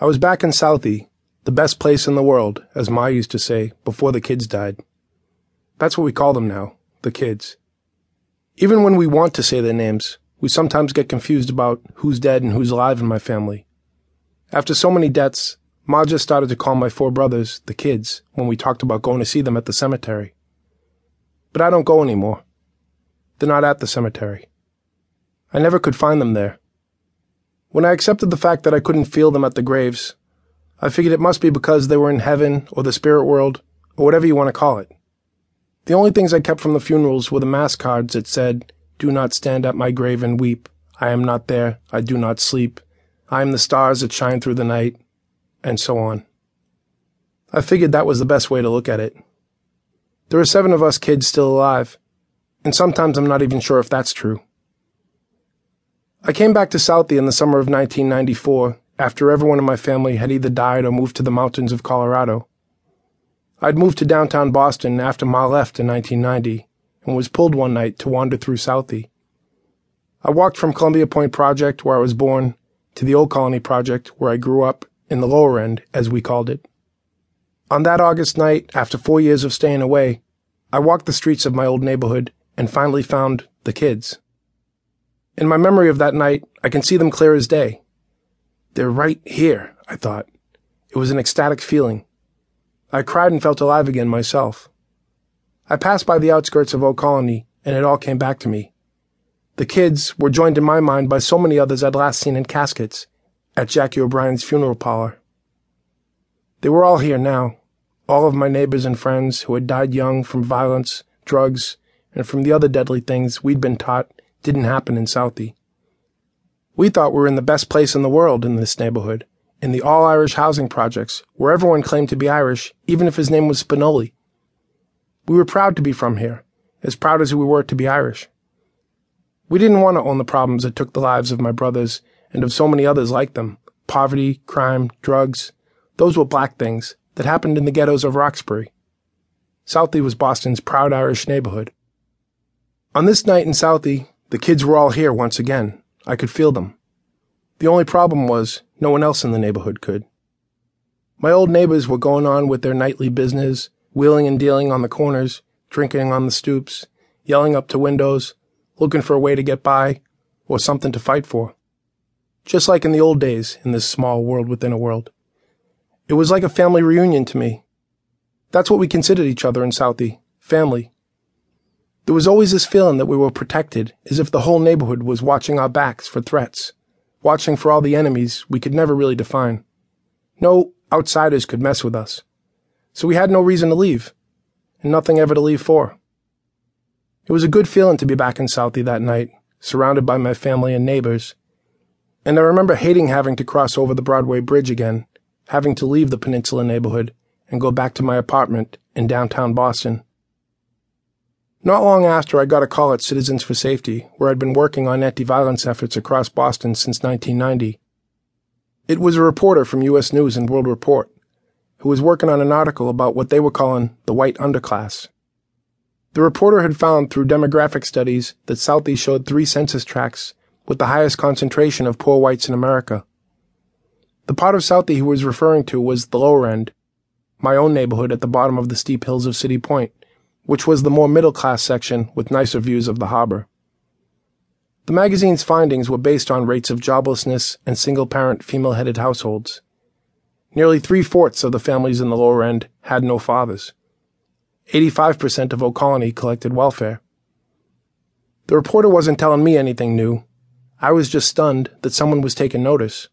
I was back in Southie, the best place in the world, as Ma used to say, before the kids died. That's what we call them now, the kids. Even when we want to say their names, we sometimes get confused about who's dead and who's alive in my family. After so many deaths, Ma just started to call my four brothers the kids when we talked about going to see them at the cemetery. But I don't go anymore. They're not at the cemetery. I never could find them there. When I accepted the fact that I couldn't feel them at the graves, I figured it must be because they were in heaven or the spirit world or whatever you want to call it. The only things I kept from the funerals were the mass cards that said, Do not stand at my grave and weep. I am not there. I do not sleep. I am the stars that shine through the night. And so on. I figured that was the best way to look at it. There are seven of us kids still alive, and sometimes I'm not even sure if that's true. I came back to Southie in the summer of 1994 after everyone in my family had either died or moved to the mountains of Colorado. I'd moved to downtown Boston after Ma left in 1990 and was pulled one night to wander through Southie. I walked from Columbia Point Project, where I was born, to the Old Colony Project, where I grew up, in the lower end, as we called it. On that August night, after four years of staying away, I walked the streets of my old neighborhood and finally found the kids. In my memory of that night, I can see them clear as day. They're right here, I thought. It was an ecstatic feeling. I cried and felt alive again myself. I passed by the outskirts of Old Colony, and it all came back to me. The kids were joined in my mind by so many others I'd last seen in caskets at Jackie O'Brien's funeral parlor. They were all here now, all of my neighbors and friends who had died young from violence, drugs, and from the other deadly things we'd been taught didn't happen in Southie. We thought we were in the best place in the world in this neighborhood, in the all Irish housing projects, where everyone claimed to be Irish, even if his name was Spinoli. We were proud to be from here, as proud as we were to be Irish. We didn't want to own the problems that took the lives of my brothers and of so many others like them poverty, crime, drugs. Those were black things that happened in the ghettos of Roxbury. Southie was Boston's proud Irish neighborhood. On this night in Southie, the kids were all here once again. I could feel them. The only problem was no one else in the neighborhood could. My old neighbors were going on with their nightly business, wheeling and dealing on the corners, drinking on the stoops, yelling up to windows, looking for a way to get by, or something to fight for. Just like in the old days in this small world within a world. It was like a family reunion to me. That's what we considered each other in Southie family. There was always this feeling that we were protected, as if the whole neighborhood was watching our backs for threats, watching for all the enemies we could never really define. No outsiders could mess with us. So we had no reason to leave, and nothing ever to leave for. It was a good feeling to be back in Southie that night, surrounded by my family and neighbors. And I remember hating having to cross over the Broadway Bridge again, having to leave the Peninsula neighborhood and go back to my apartment in downtown Boston. Not long after, I got a call at Citizens for Safety, where I'd been working on anti-violence efforts across Boston since 1990. It was a reporter from U.S. News and World Report, who was working on an article about what they were calling the white underclass. The reporter had found through demographic studies that Southie showed three census tracts with the highest concentration of poor whites in America. The part of Southie he was referring to was the lower end, my own neighborhood at the bottom of the steep hills of City Point which was the more middle class section with nicer views of the harbor. The magazine's findings were based on rates of joblessness and single parent female headed households. Nearly three fourths of the families in the lower end had no fathers. 85% of Old Colony collected welfare. The reporter wasn't telling me anything new. I was just stunned that someone was taking notice.